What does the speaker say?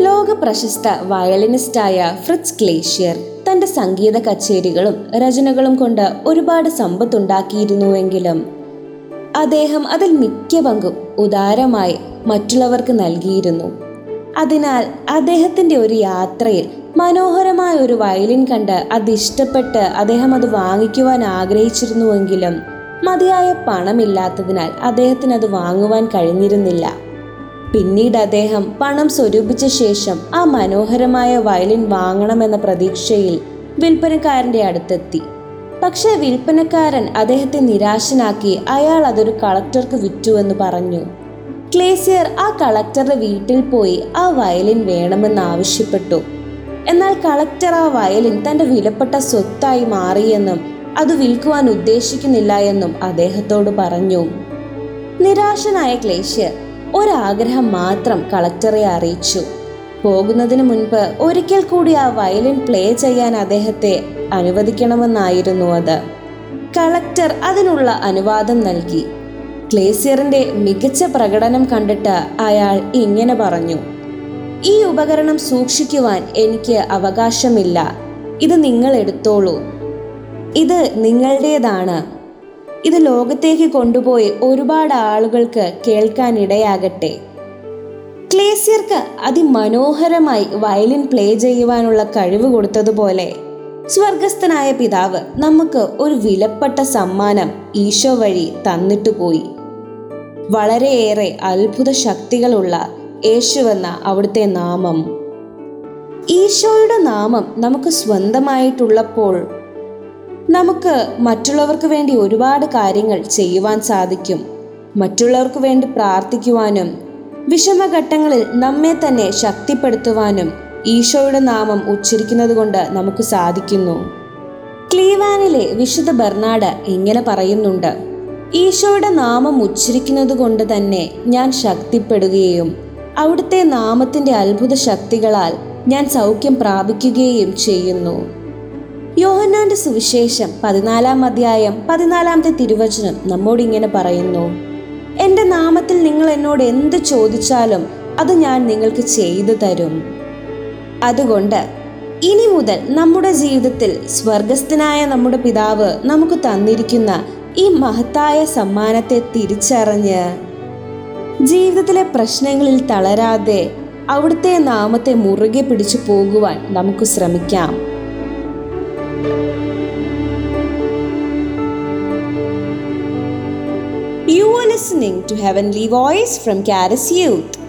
ലോക പ്രശസ്ത വയലിനിസ്റ്റായ Fritz glacier തന്റെ സംഗീത കച്ചേരികളും രചനകളും കൊണ്ട് ഒരുപാട് സമ്പത്തുണ്ടാക്കിയിരുന്നുവെങ്കിലും അദ്ദേഹം അതിൽ മിക്ക പങ്കും ഉദാരമായി മറ്റുള്ളവർക്ക് നൽകിയിരുന്നു. അതിനാൽ അദ്ദേഹത്തിന്റെ ഒരു യാത്രയിൽ മനോഹരമായ ഒരു വയലിൻ കണ്ട് അത് ഇഷ്ടപ്പെട്ട് അദ്ദേഹം അത് വാങ്ങിക്കുവാൻ ആഗ്രഹിച്ചിരുന്നുവെങ്കിലും മതിയായ പണമില്ലാത്തതിനാൽ അദ്ദേഹത്തിന് അത് വാങ്ങുവാൻ കഴിഞ്ഞിരുന്നില്ല. പിന്നീട് അദ്ദേഹം പണം സ്വരൂപിച്ച ശേഷം ആ മനോഹരമായ വയലിൻ വാങ്ങണമെന്ന പ്രതീക്ഷയിൽ വിൽപ്പനക്കാരന്റെ അടുത്തെത്തി. പക്ഷേ വിൽപ്പനക്കാരൻ അദ്ദേഹത്തെ നിരാശനാക്കി അയാൾ അതൊരു കളക്ടർക്ക് വിറ്റുവെന്ന് പറഞ്ഞു. ക്ലേസിയർ ആ കളക്ടറുടെ വീട്ടിൽ പോയി ആ വയലിൻ വേണമെന്ന് ആവശ്യപ്പെട്ടു. എന്നാൽ കളക്ടർ ആ വയലിൻ തന്റെ വിലപ്പെട്ട സ്വത്തായി മാറിയെന്നും അത് വിൽക്കുവാൻ ഉദ്ദേശിക്കുന്നില്ല എന്നും അദ്ദേഹത്തോട് പറഞ്ഞു. നിരാശനായ ക്ലേഷ്യർ ഒരാഗ്രഹം മാത്രം കളക്ടറെ അറിയിച്ചു. പോകുന്നതിന് മുൻപ് ഒരിക്കൽ കൂടി ആ വയലിൻ പ്ലേ ചെയ്യാൻ അദ്ദേഹത്തെ അനുവദിക്കണമെന്നായിരുന്നു അത്. കളക്ടർ അതിനുള്ള അനുവാദം നൽകി. ക്ലേസിയറിന്റെ മികച്ച പ്രകടനം കണ്ടിട്ട് അയാൾ ഇങ്ങനെ പറഞ്ഞു ഈ ഉപകരണം സൂക്ഷിക്കുവാൻ എനിക്ക് അവകാശമില്ല. ഇത് നിങ്ങൾ എടുത്തോളൂ. ഇത് നിങ്ങളുടേതാണ്. ഇത് ലോകത്തേക്ക് കൊണ്ടുപോയി ഒരുപാട് ആളുകൾക്ക് കേൾക്കാനിടയാകട്ടെ. ക്ലേസ്യർക്ക് അതിമനോഹരമായി വയലിൻ പ്ലേ ചെയ്യുവാനുള്ള കഴിവ് കൊടുത്തതുപോലെ സ്വർഗസ്ഥനായ പിതാവ് നമുക്ക് ഒരു വിലപ്പെട്ട സമ്മാനം ഈശോ വഴി തന്നിട്ടു പോയി. വളരെയേറെ അത്ഭുത ശക്തികളുള്ള യേശുവെന്ന അവിടുത്തെ നാമം. ഈശോയുടെ നാമം നമുക്ക് സ്വന്തമായിട്ടുള്ളപ്പോൾ നമുക്ക് മറ്റുള്ളവർക്ക് വേണ്ടി ഒരുപാട് കാര്യങ്ങൾ ചെയ്യുവാൻ സാധിക്കും. മറ്റുള്ളവർക്ക് വേണ്ടി പ്രാർത്ഥിക്കുവാനും വിഷമഘട്ടങ്ങളിൽ നമ്മെ തന്നെ ശക്തിപ്പെടുത്തുവാനും ഈശോയുടെ നാമം ഉച്ചരിക്കുന്നത് കൊണ്ട് നമുക്ക് സാധിക്കുന്നു. ക്ലീവാനിലെ വിശുദ്ധ ബെർണാഡ് ഇങ്ങനെ പറയുന്നുണ്ട് ഈശോയുടെ നാമം ഉച്ചരിക്കുന്നത് കൊണ്ട് തന്നെ ഞാൻ ശക്തിപ്പെടുകയും അവിടുത്തെ നാമത്തിന്റെ അത്ഭുത ശക്തികളാൽ ഞാൻ സൗഖ്യം പ്രാപിക്കുകയും ചെയ്യുന്നു. യോഹന്നാന്റെ സുവിശേഷം പതിനാലാം അധ്യായം പതിനാലാമത്തെ തിരുവചനം നമ്മോട് ഇങ്ങനെ പറയുന്നു. എന്റെ നാമത്തിൽ നിങ്ങൾ എന്നോട് എന്ത് ചോദിച്ചാലും അത് ഞാൻ നിങ്ങൾക്ക് ചെയ്തു തരും. അതുകൊണ്ട് ഇനി മുതൽ നമ്മുടെ ജീവിതത്തിൽ സ്വർഗസ്ഥനായ നമ്മുടെ പിതാവ് നമുക്ക് തന്നിരിക്കുന്ന ഈ മഹത്തായ സമ്മാനത്തെ തിരിച്ചറിഞ്ഞ് ജീവിതത്തിലെ പ്രശ്നങ്ങളിൽ തളരാതെ അവിടുത്തെ നാമത്തെ മുറുകെ പിടിച്ചു പോകുവാൻ നമുക്ക് ശ്രമിക്കാം. Listening to Heavenly Voice from Caris Youth.